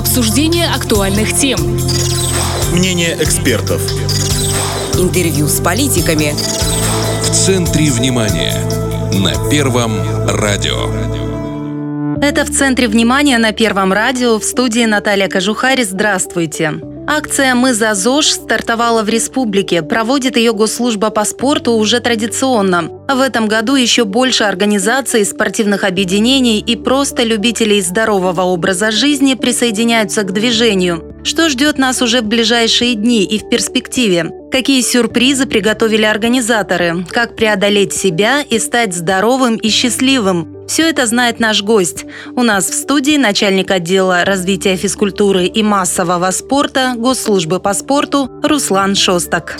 Обсуждение актуальных тем. Мнение экспертов. Интервью с политиками. В центре внимания. На Первом радио. Это в центре внимания на Первом радио. В студии Наталья Кожухарь. Здравствуйте. Акция «Мы за ЗОЖ» стартовала в республике. Проводит ее госслужба по спорту уже традиционно. В этом году еще больше организаций, спортивных объединений и просто любителей здорового образа жизни присоединяются к движению. Что ждет нас уже в ближайшие дни и в перспективе? Какие сюрпризы приготовили организаторы? Как преодолеть себя и стать здоровым и счастливым? Все это знает наш гость. У нас в студии начальник отдела развития физкультуры и массового спорта Госслужбы по спорту Руслан Шостак.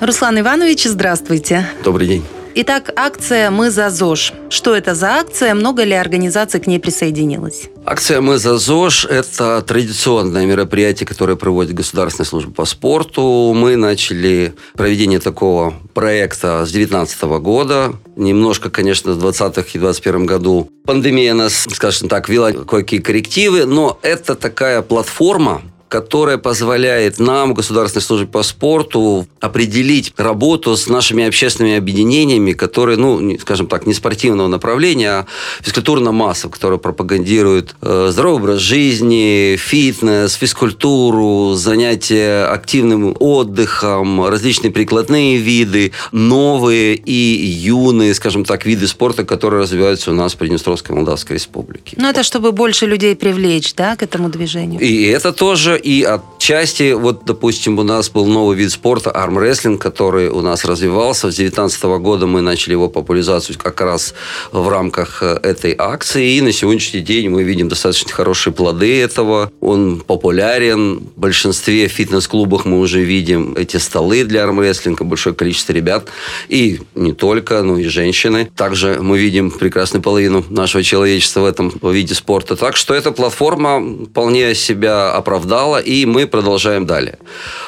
Руслан Иванович, здравствуйте. Добрый день. Итак, акция «Мы за ЗОЖ». Что это за акция? Много ли организаций к ней присоединилось? Акция «Мы за ЗОЖ» – это традиционное мероприятие, которое проводит Государственная служба по спорту. Мы начали проведение такого проекта с 2019 года. Немножко, конечно, в 2020 и 2021 году пандемия нас, скажем так, вела кое-какие коррективы, но это такая платформа, которая позволяет нам, Государственной службе по спорту, определить работу с нашими общественными объединениями, которые, ну, скажем так, не спортивного направления, а физкультурно-массового, которые пропагандируют э, здоровый образ жизни, фитнес, физкультуру, занятия активным отдыхом, различные прикладные виды, новые и юные, скажем так, виды спорта, которые развиваются у нас в Приднестровской Молдавской Республике. Ну, это чтобы больше людей привлечь, да, к этому движению? И это тоже и отчасти, вот, допустим, у нас был новый вид спорта армрестлинг, который у нас развивался. С 2019 года мы начали его популяризацию как раз в рамках э, этой акции. И на сегодняшний день мы видим достаточно хорошие плоды этого. Он популярен. В большинстве фитнес-клубах мы уже видим эти столы для армрестлинга, большое количество ребят. И не только, но и женщины. Также мы видим прекрасную половину нашего человечества в этом виде спорта. Так что эта платформа вполне себя оправдала стартовала, и мы продолжаем далее.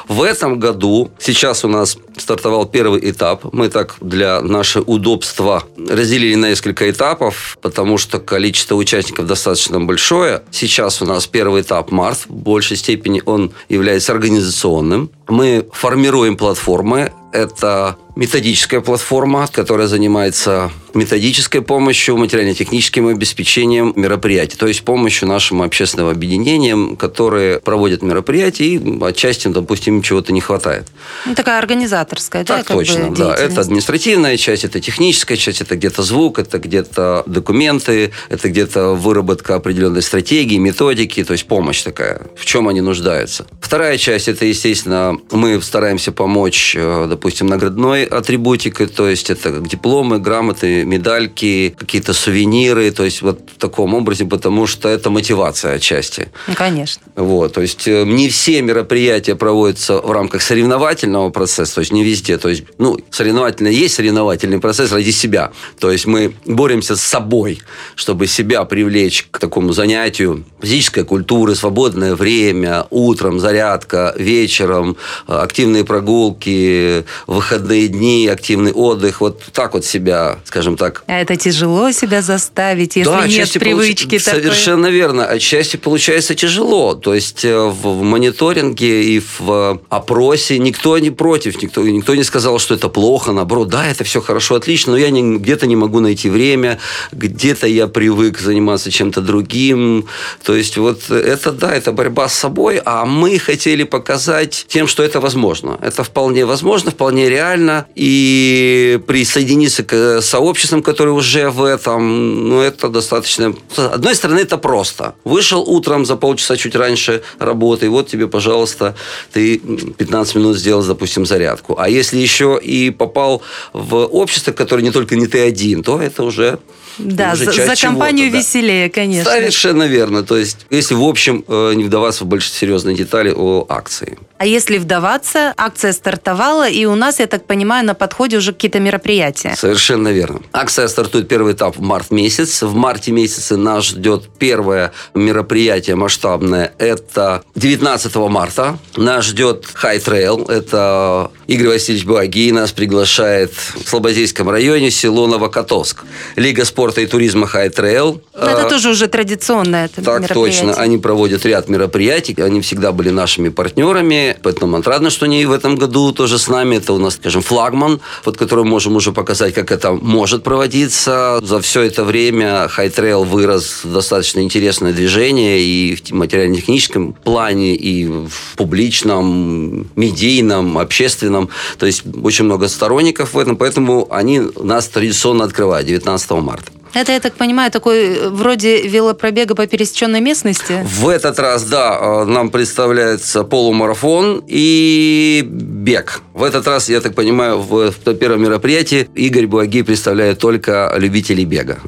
В этом году, сейчас у нас стартовал первый этап. Мы так для нашего удобства разделили на несколько этапов, потому что количество участников достаточно большое. Сейчас у нас первый этап март. В большей степени он является организационным. Мы формируем платформы. Это методическая платформа, которая занимается методической помощью, материально-техническим обеспечением мероприятий, то есть помощью нашим общественным объединениям, которые проводят мероприятия, и отчасти, допустим, чего-то не хватает. Ну, такая организаторская, так, да? точно, бы, да. Это административная часть, это техническая часть, это где-то звук, это где-то документы, это где-то выработка определенной стратегии, методики, то есть помощь такая, в чем они нуждаются. Вторая часть, это, естественно, мы стараемся помочь, э, допустим, наградной атрибутикой, то есть это дипломы, грамоты, медальки, какие-то сувениры, то есть вот в таком образе, потому что это мотивация отчасти. Ну, конечно. Вот, то есть э, не все мероприятия проводятся в рамках соревновательного процесса, то есть не везде, то есть, ну, соревновательный есть соревновательный процесс ради себя, то есть мы боремся с собой, чтобы себя привлечь к такому занятию физической культуры, свободное время, утром зарядка, вечером э, активные прогулки, выходные дни, активный отдых, вот так вот себя, скажем так. А это тяжело себя заставить, если да, нет привычки получ... такой? Совершенно верно. Отчасти получается тяжело. То есть э, в мониторинге и в опросе никто не против, никто, никто не сказал, что это плохо, наоборот, да, это все хорошо, отлично, но я не, где-то не могу найти время, где-то я привык заниматься чем-то другим. То есть вот это, да, это борьба с собой, а мы хотели показать тем, что это возможно. Это вполне возможно, вполне реально, и присоединиться к сообществам, которые уже в этом, ну, это достаточно... С одной стороны, это просто. Вышел утром за полчаса чуть раньше работы, и вот тебе, пожалуйста, ты 15 минут сделал, допустим, зарядку. А если еще и попал в общество, которое не только не ты один, то это уже да, за, за компанию да. веселее, конечно. Совершенно верно. То есть, если в общем э, не вдаваться в больше серьезные детали о акции. А если вдаваться, акция стартовала, и у нас, я так понимаю, на подходе уже какие-то мероприятия. Совершенно верно. Акция стартует первый этап в март месяц. В марте месяце нас ждет первое мероприятие масштабное. Это 19 марта. Нас ждет High Trail. Это Игорь Васильевич Буаги нас приглашает в Слободейском районе село Новокотовск. Лига спорта и туризма High Trail. Но это А, тоже уже традиционное это так мероприятие. точно. Они проводят ряд мероприятий. Они всегда были нашими партнерами. Поэтому отрадно, что они в этом году тоже с нами. Это у нас, скажем, флагман, под которым можем уже показать, как это может проводиться. За все это время Trail вырос в достаточно интересное движение и в материально-техническом плане, и в публичном, медийном, общественном. То есть очень много сторонников в этом. Поэтому они нас традиционно открывают 19 марта. Это, я так понимаю, такой э, вроде велопробега по пересеченной местности? В этот раз, да, э, нам представляется полумарафон и бег. В этот раз, я так понимаю, в, в первом мероприятии Игорь Буаги представляет только любителей бега.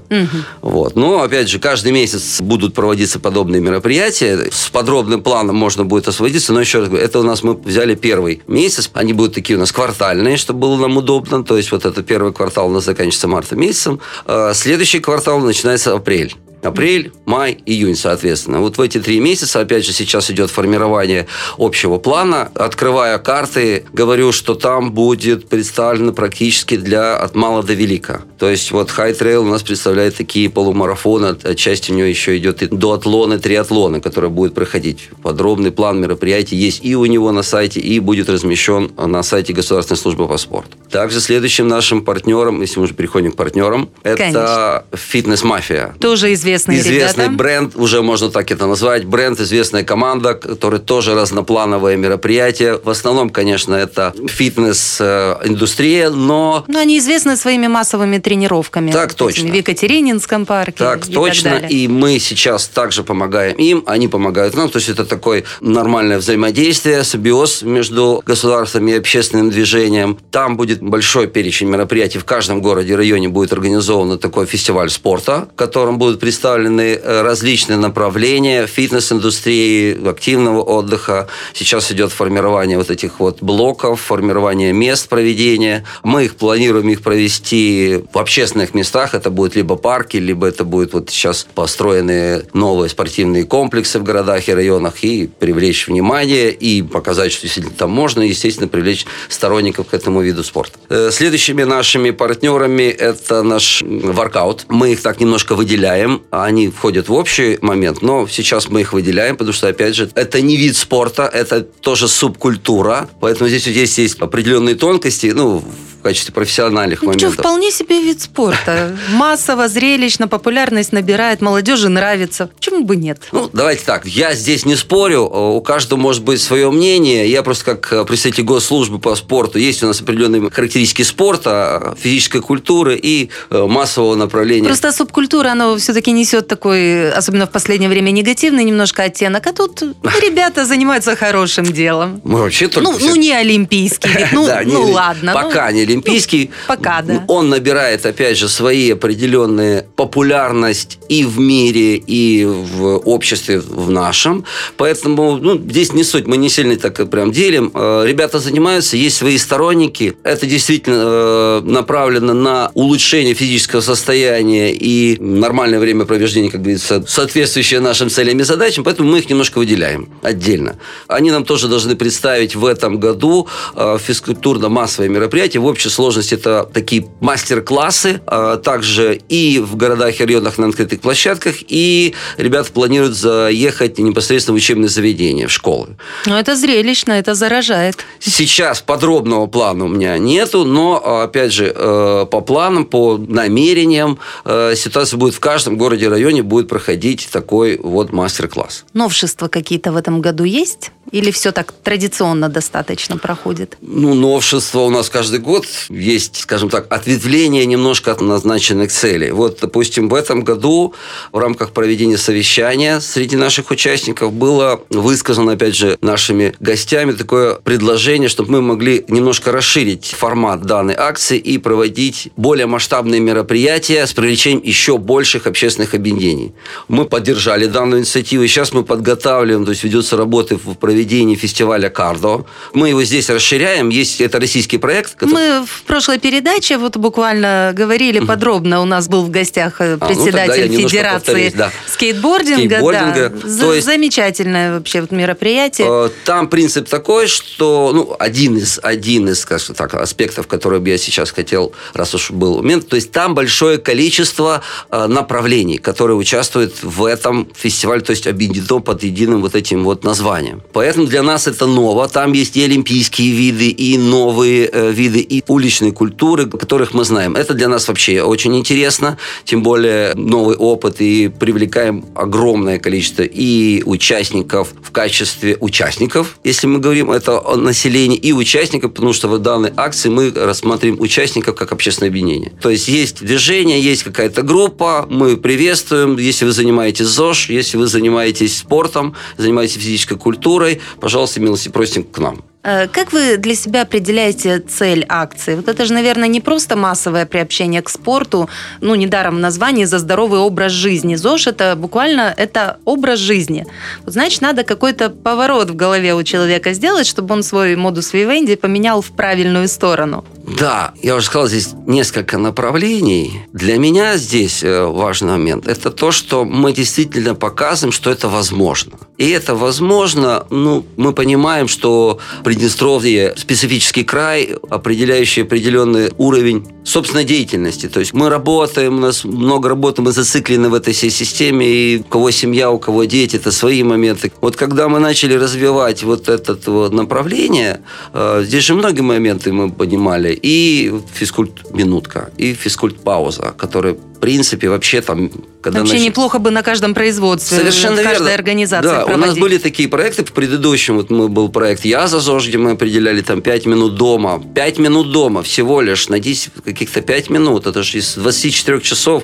Вот. Но, опять же, каждый месяц будут проводиться подобные мероприятия. С подробным планом можно будет освободиться. Но еще раз говорю, это у нас мы взяли первый месяц. Они будут такие у нас квартальные, чтобы было нам удобно. То есть, вот это первый квартал у нас заканчивается марта месяцем. А Следующий квартал начинается апрель. Апрель, май, июнь, соответственно. Вот в эти три месяца, опять же, сейчас идет формирование общего плана. Открывая карты, говорю, что там будет представлено практически для от мала до велика. То есть вот High Trail у нас представляет такие полумарафоны, часть у него еще идет и дуатлоны, триатлоны, которые будут проходить. Подробный план мероприятий есть и у него на сайте, и будет размещен на сайте Государственной службы по спорту. Также следующим нашим партнером, если мы уже переходим к партнерам, это Конечно. фитнес-мафия. Тоже известные Известный ребята. бренд, уже можно так это назвать, бренд, известная команда, которая тоже разноплановые мероприятия. В основном, конечно, это фитнес-индустрия, но Ну, они известны своими массовыми тренировками. Так точно. В Екатерининском парке. Так и точно. Так далее. и мы сейчас также помогаем им, они помогают нам. То есть это такое нормальное взаимодействие, симбиоз между государством и общественным движением. Там будет большой перечень мероприятий. В каждом городе, районе будет организован такой фестиваль спорта, в котором будут представлены э, различные направления фитнес-индустрии, активного отдыха. Сейчас идет формирование вот этих вот блоков, формирование мест проведения. Мы их планируем их провести в общественных местах. Это будут либо парки, либо это будут вот сейчас построенные новые спортивные комплексы в городах и районах и привлечь внимание и показать, что действительно там можно, естественно, привлечь сторонников к этому виду спорта. Э, Следующими нашими партнерами это наш воркаут. Мы их так немножко выделяем. Они входят в общий момент, но сейчас мы их выделяем, потому что, опять же, это не вид спорта, это тоже субкультура. Поэтому здесь вот есть, есть определенные тонкости, ну, качестве профессиональных Ну, что, моментов. вполне себе вид спорта. Массово, зрелищно, популярность набирает, молодежи нравится. Почему бы нет? Ну, давайте так, я здесь не спорю, у каждого может быть свое мнение. Я просто как э, представитель госслужбы по спорту, есть у нас определенные характеристики спорта, физической культуры и э, массового направления. Просто субкультура, она все-таки несет такой, особенно в последнее время, негативный немножко оттенок. А тут ребята занимаются хорошим делом. Мы вообще только Ну, ну, не олимпийский вид. Ну, Да, ну ладно. Пока ну, не олимпийский. ну, пока, да. Он набирает, опять же, свои определенные популярность и в мире, и в обществе в нашем. Поэтому, ну, здесь не суть, мы не сильно так прям делим. Э, Ребята занимаются, есть свои сторонники. Это действительно э, направлено на улучшение физического состояния и нормальное времяпровождение, как говорится, соответствующее нашим целям и задачам. Поэтому мы их немножко выделяем отдельно. Они нам тоже должны представить в этом году э, физкультурно-массовые мероприятия. В общей сложности это такие мастер-классы, а также и в городах и районах на открытых площадках, и ребята планируют заехать непосредственно в учебные заведения, в школы. Ну, это зрелищно, это заражает. Сейчас подробного плана у меня нету, но, опять же, э, по планам, по намерениям, э, ситуация будет в каждом городе и районе будет проходить такой вот мастер-класс. Новшества какие-то в этом году есть? Или все так традиционно достаточно проходит? Ну, новшество у нас каждый год есть, скажем так, ответвление немножко от назначенных целей. Вот, допустим, в этом году в рамках проведения совещания среди наших участников было высказано, опять же, нашими гостями такое предложение, чтобы мы могли немножко расширить формат данной акции и проводить более масштабные мероприятия с привлечением еще больших общественных объединений. Мы поддержали данную инициативу, сейчас мы подготавливаем, то есть ведется работа в проведении фестиваля «Кардо». Мы его здесь расширяем, есть это российский проект, который... Мы в прошлой передаче вот буквально говорили подробно. У нас был в гостях э, А, ну, председатель Федерации да. скейтбординга. Скейтбординга. Да. То есть- Замечательное вообще вот мероприятие. Э, Там принцип такой, что ну, один из, один из скажем так, аспектов, который бы я сейчас хотел, раз уж был момент, то есть там большое количество э, направлений, которые участвуют в этом фестивале, то есть объединено под единым вот этим вот названием. Поэтому для нас это ново. Там есть и олимпийские виды, и новые э, виды, и уличной культуры, которых мы знаем. Это для нас вообще очень интересно, тем более новый опыт, и привлекаем огромное количество и участников в качестве участников, если мы говорим это о населении, и участников, потому что в данной акции мы рассматриваем участников как общественное объединение. То есть есть движение, есть какая-то группа, мы приветствуем, если вы занимаетесь ЗОЖ, если вы занимаетесь спортом, занимаетесь физической культурой, пожалуйста, милости просим к нам. Э, Как вы для себя определяете цель акции? Вот это же, наверное, не просто массовое приобщение к спорту, ну, недаром в названии «За здоровый образ жизни». ЗОЖ – это буквально это образ жизни. Вот, значит, надо какой-то поворот в голове у человека сделать, чтобы он свой модус вивенди поменял в правильную сторону. Да, я уже сказал, здесь несколько направлений. Для меня здесь э, важный момент – это то, что мы действительно показываем, что это возможно. И это возможно, ну, мы понимаем, что Приднестровье – специфический край, определяющий определенный уровень собственной деятельности. То есть мы работаем, у нас много работы, мы зациклены в этой всей системе, и у кого семья, у кого дети – это свои моменты. Вот когда мы начали развивать вот это вот направление, э, здесь же многие моменты мы понимали, и физкульт-минутка, и физкульт-пауза, которые, в принципе, вообще там... Когда Вообще нач- неплохо бы на каждом производстве, Совершенно в каждой верно. организации Да, у нас проводить. были такие проекты в предыдущем. Вот мы был проект «Я за ЗОЖ», где мы определяли там 5 минут дома. 5 минут дома всего лишь на 10 каких-то 5 минут. Это же из 24 часов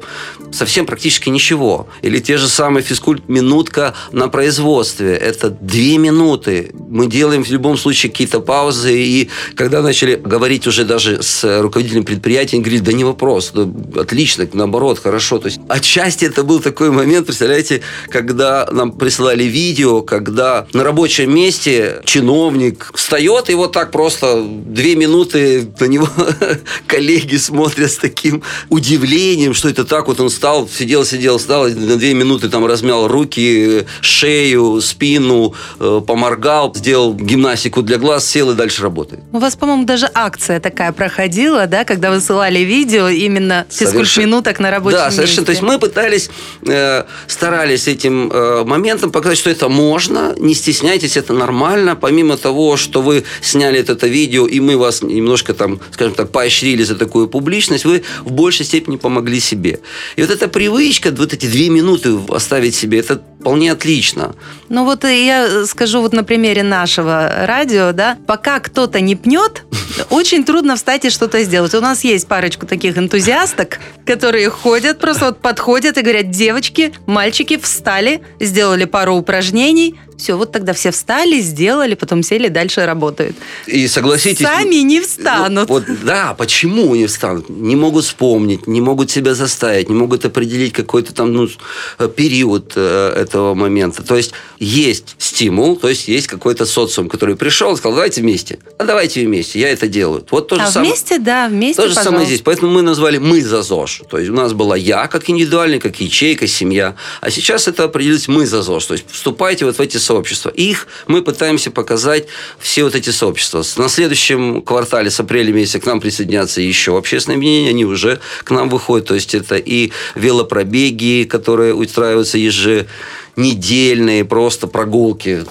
совсем практически ничего. Или те же самые физкульт-минутка на производстве. Это 2 минуты. Мы делаем в любом случае какие-то паузы. И когда начали говорить уже даже с руководителем предприятия, они говорили, да не вопрос, да, отлично, наоборот, хорошо. То есть отчасти это был такой момент, представляете, когда нам присылали видео, когда на рабочем месте чиновник встает и вот так просто две минуты на него коллеги смотрят с таким удивлением, что это так вот он встал, сидел, сидел, встал, и на две минуты там размял руки, шею, спину, э, поморгал, сделал гимнастику для глаз, сел и дальше работает. У вас, по-моему, даже акция такая проходила, да, когда высылали видео именно физкульт-минуток на рабочем Да, месте. совершенно. То есть мы пытались, э, старались этим э, моментом показать, что это можно, не стесняйтесь, это нормально. Помимо того, что вы сняли это, это видео, и мы вас немножко там, скажем так, поощрили за такую публичность, вы в большей степени помогли себе. И вот эта привычка, вот эти две минуты оставить себе, это вполне отлично. Ну вот э, я скажу вот на примере нашего радио, да, пока кто-то не пнет, очень трудно встать и что-то сделать. У нас есть парочку таких энтузиасток, которые ходят, просто вот подходят и говорят, девочки, мальчики встали, сделали пару упражнений, все, вот тогда все встали, сделали, потом сели, дальше работают. И согласитесь... Сами не встанут. Ну, вот, да, почему не встанут? Не могут вспомнить, не могут себя заставить, не могут определить какой-то там ну, период э, этого момента. То есть есть стимул, то есть есть какой-то социум, который пришел и сказал, давайте вместе. А давайте вместе, я это делаю. Вот то же а самое. вместе, да, вместе, То же самое пожалуйста. здесь. Поэтому мы назвали «Мы за ЗОЖ». То есть у нас была я как индивидуальный, как ячейка, семья. А сейчас это определилось «Мы за ЗОЖ». То есть вступайте вот в эти сообщества. Их мы пытаемся показать все вот эти сообщества. На следующем квартале, с апреля месяца, к нам присоединятся еще общественные объединения. Они уже к нам выходят. То есть это и велопробеги, которые устраиваются ежедневно недельные просто прогулки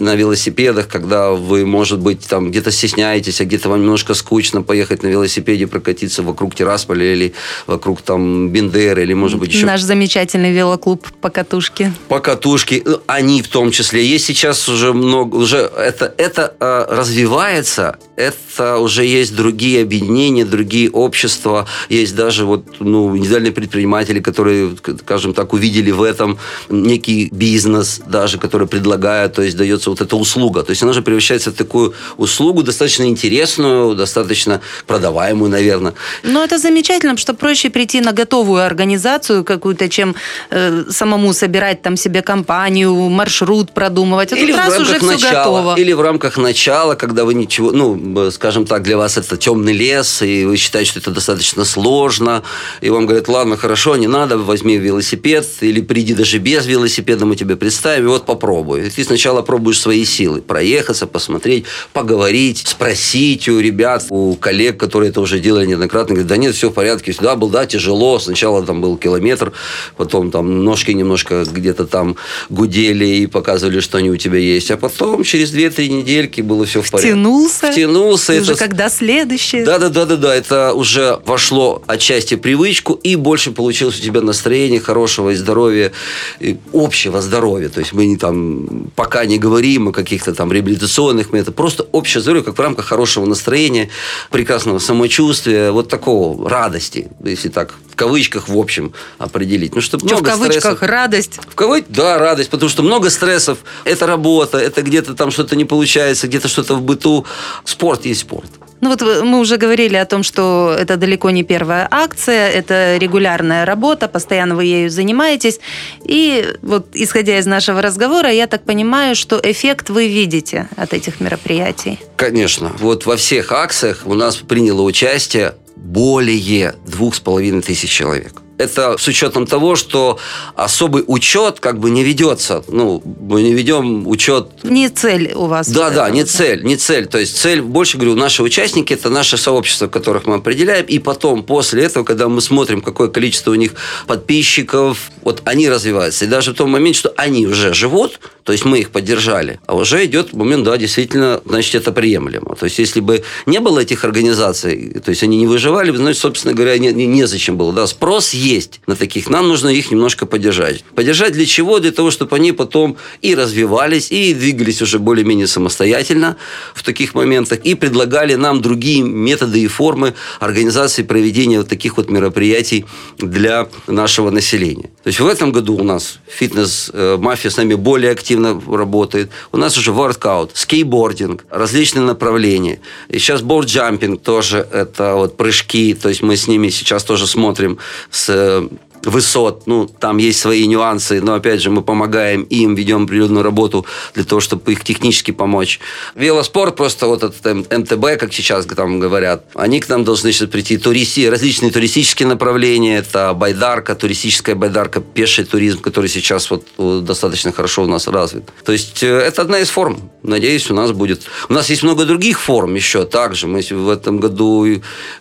на велосипедах, когда вы, может быть, там где-то стесняетесь, а где-то вам немножко скучно поехать на велосипеде прокатиться вокруг Тирасполя или вокруг там Бендеры, или, может быть, еще Наш замечательный велоклуб по катушке. по катушке, э, они в том числе. Есть сейчас уже много, уже это, это э, развивается, это уже есть другие объединения, другие общества, есть даже вот, ну, индивидуальные предприниматели, которые, скажем так, увидели в этом некий и бизнес даже, который предлагает, то есть дается вот эта услуга. То есть она же превращается в такую услугу достаточно интересную, достаточно продаваемую, наверное. Но это замечательно, что проще прийти на готовую организацию какую-то, чем э, самому собирать там себе компанию, маршрут продумывать. А или в раз рамках уже все начала, готово. или в рамках начала, когда вы ничего, ну, скажем так, для вас это темный лес, и вы считаете, что это достаточно сложно, и вам говорят, ладно, хорошо, не надо, возьми велосипед, или приди даже без велосипеда, мы тебе представим, и вот попробуй. И ты сначала пробуешь свои силы, проехаться, посмотреть, поговорить, спросить у ребят, у коллег, которые это уже делали неоднократно, говорят, да нет, все в порядке, сюда был, да, тяжело, сначала там был километр, потом там ножки немножко где-то там гудели и показывали, что они у тебя есть, а потом через 2-3 недельки было все в порядке. Втянулся. Втянулся. Уже это- когда следующее. да, да, да, да, да. Это уже вошло отчасти привычку, и больше получилось у тебя настроение хорошего и здоровья, и общего здоровья. То есть мы не там пока не говорим о каких-то там реабилитационных методах, просто общее здоровье, как в рамках хорошего настроения, прекрасного самочувствия, вот такого радости, если так в кавычках в общем определить. Ну, чтобы Что в много кавычках стрессов. радость. В кавычках, да, радость, потому что много стрессов. Это работа, это где-то там что-то не получается, где-то что-то в быту. Спорт есть спорт. Ну вот вы- мы уже говорили о том, что это далеко не первая акция, это регулярная работа, постоянно вы ею занимаетесь. И вот исходя из нашего разговора, я так понимаю, что эффект вы видите от этих мероприятий. Конечно. Вот во всех акциях у нас приняло участие более двух с половиной тысяч человек. Это с учетом того, что особый учет как бы не ведется. Ну, мы не ведем учет Не цель у вас. да, да, не цель, не цель. То есть цель, больше говорю, наши участники это наше сообщество, которых мы определяем, и потом после этого, когда мы смотрим, какое количество у них подписчиков, вот они развиваются. И даже в том моменте, что они уже живут, то есть мы их поддержали, а уже идет момент, да, действительно, значит, это приемлемо. То есть если бы не было этих организаций, то есть они не выживали, значит, собственно говоря, не, не, незачем было. Да, спрос есть на таких, нам нужно их немножко поддержать. Поддержать для чего? Для того, чтобы они потом и развивались, и двигались уже более-менее самостоятельно в таких моментах, и предлагали нам другие методы и формы организации проведения вот таких вот мероприятий для нашего населения. То есть в этом году у нас фитнес-мафия с нами более активно работает. У нас уже воркаут, скейтбординг, различные направления. И сейчас борджампинг тоже это вот прыжки. То есть мы с ними сейчас тоже смотрим с э, высот, ну, там есть свои нюансы, но, опять же, мы помогаем им, ведем определенную работу для того, чтобы их технически помочь. Велоспорт, просто вот этот МТБ, как сейчас там говорят, они к нам должны сейчас прийти. Туристи, различные туристические направления, это байдарка, туристическая байдарка, пеший туризм, который сейчас вот э, достаточно хорошо у нас развит. То есть, э, это одна из форм. Надеюсь, у нас будет. У нас есть много других форм еще также. Мы в этом году,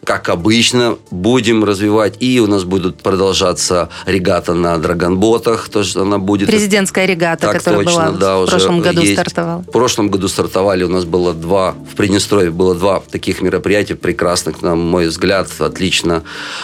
как обычно, будем развивать, и у нас будут продолжаться регата на драгонботах, тоже она будет. Президентская регата, Так которая точно, была да, в прошлом году есть. стартовала. В прошлом году стартовали, у нас было два, в Приднестровье было два таких мероприятия прекрасных, на мой взгляд, отлично.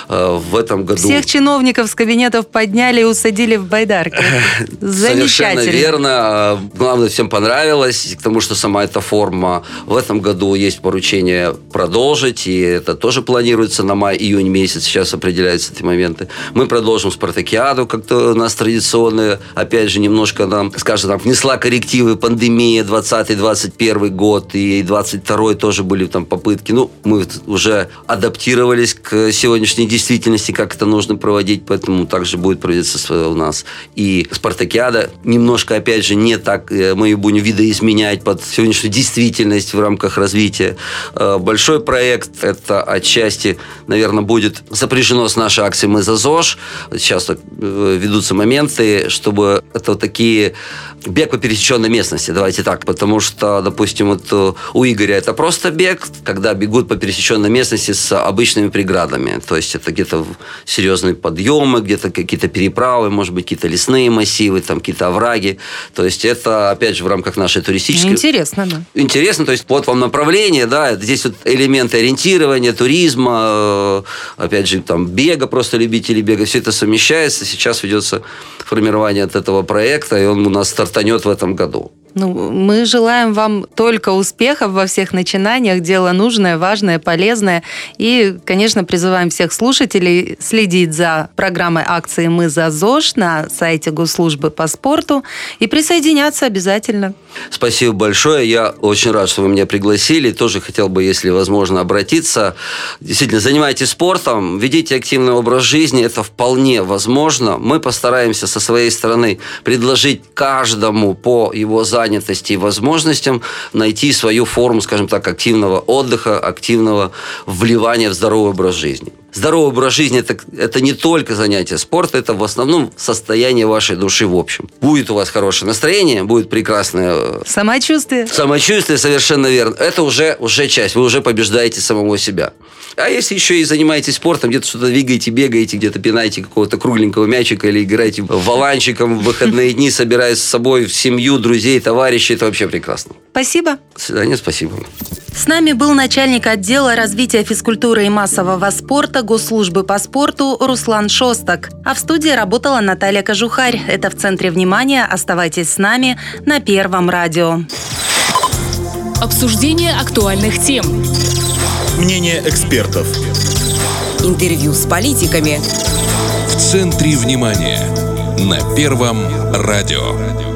Э, В этом году... Всех чиновников с кабинетов подняли и усадили в байдарки. Совершенно Замечательно. верно. А, Главное, всем понравилось, потому что сама эта форма. В этом году есть поручение продолжить, и это тоже планируется на май-июнь месяц. Сейчас определяются эти моменты. Мы продолжим спартакиаду, как-то у нас традиционная. Опять же, немножко нам, скажем так, внесла коррективы пандемия 20-21 год, и 22 тоже были там попытки. Ну, мы уже адаптировались к сегодняшней действительности, как это нужно проводить, поэтому также будет проводиться у нас и спартакиада. Немножко, опять же, не так э, мы ее будем видоизменять под сегодняшнюю действительность в рамках развития. Э, Большой проект, это отчасти, наверное, будет сопряжено с нашей акцией «Мы за ЗОЖ». Сейчас так, э, ведутся моменты, чтобы это вот такие бег по пересеченной местности, давайте так, потому что, допустим, вот э, у Игоря это просто бег, когда бегут по пересеченной местности с обычными преградами, то есть это где-то серьезные подъемы, где-то какие-то переправы, может быть, какие-то лесные массивы, там какие-то овраги, то есть это, опять же, в рамках нашей туристической Интересно, да. интересно, то есть вот вам направление, да, здесь вот элементы ориентирования, туризма, э, опять же, там, бега, просто любители бега, все это совмещается. Сейчас ведется формирование от этого проекта, и он у нас стартанет в этом году. Ну, мы желаем вам только успехов во всех начинаниях. Дело нужное, важное, полезное. И, конечно, призываем всех слушателей следить за программой акции «Мы за ЗОЖ» на сайте Госслужбы по спорту и присоединяться обязательно. Спасибо большое. Я очень рад, что вы меня пригласили. Тоже хотел бы, если возможно, обратиться. Действительно, занимайтесь спортом, ведите активный образ жизни. Это вполне возможно. Мы постараемся со своей стороны предложить каждому по его занятости и возможностям найти свою форму, скажем так, активного отдыха, активного вливания в здоровый образ жизни. Здоровый образ жизни это, это не только занятие спорта, это в основном состояние вашей души в общем. Будет у вас хорошее настроение, будет прекрасное э, Самочувствие. самочувствие, совершенно верно. Это уже, уже часть, вы уже побеждаете самого себя. А если еще и занимаетесь спортом, где-то что-то двигаете, бегаете, где-то пинаете какого-то кругленького мячика или играете валанчиком в выходные дни, собираясь с собой в семью, друзей, товарищей, это вообще прекрасно. Спасибо. До свидания, спасибо. С нами был начальник отдела развития физкультуры и массового спорта Госслужбы по спорту Руслан Шостак. А в студии работала Наталья Кожухарь. Это в центре внимания. Оставайтесь с нами на Первом радио. Обсуждение актуальных тем. Мнение экспертов. Интервью с политиками. В центре внимания. На Первом радио.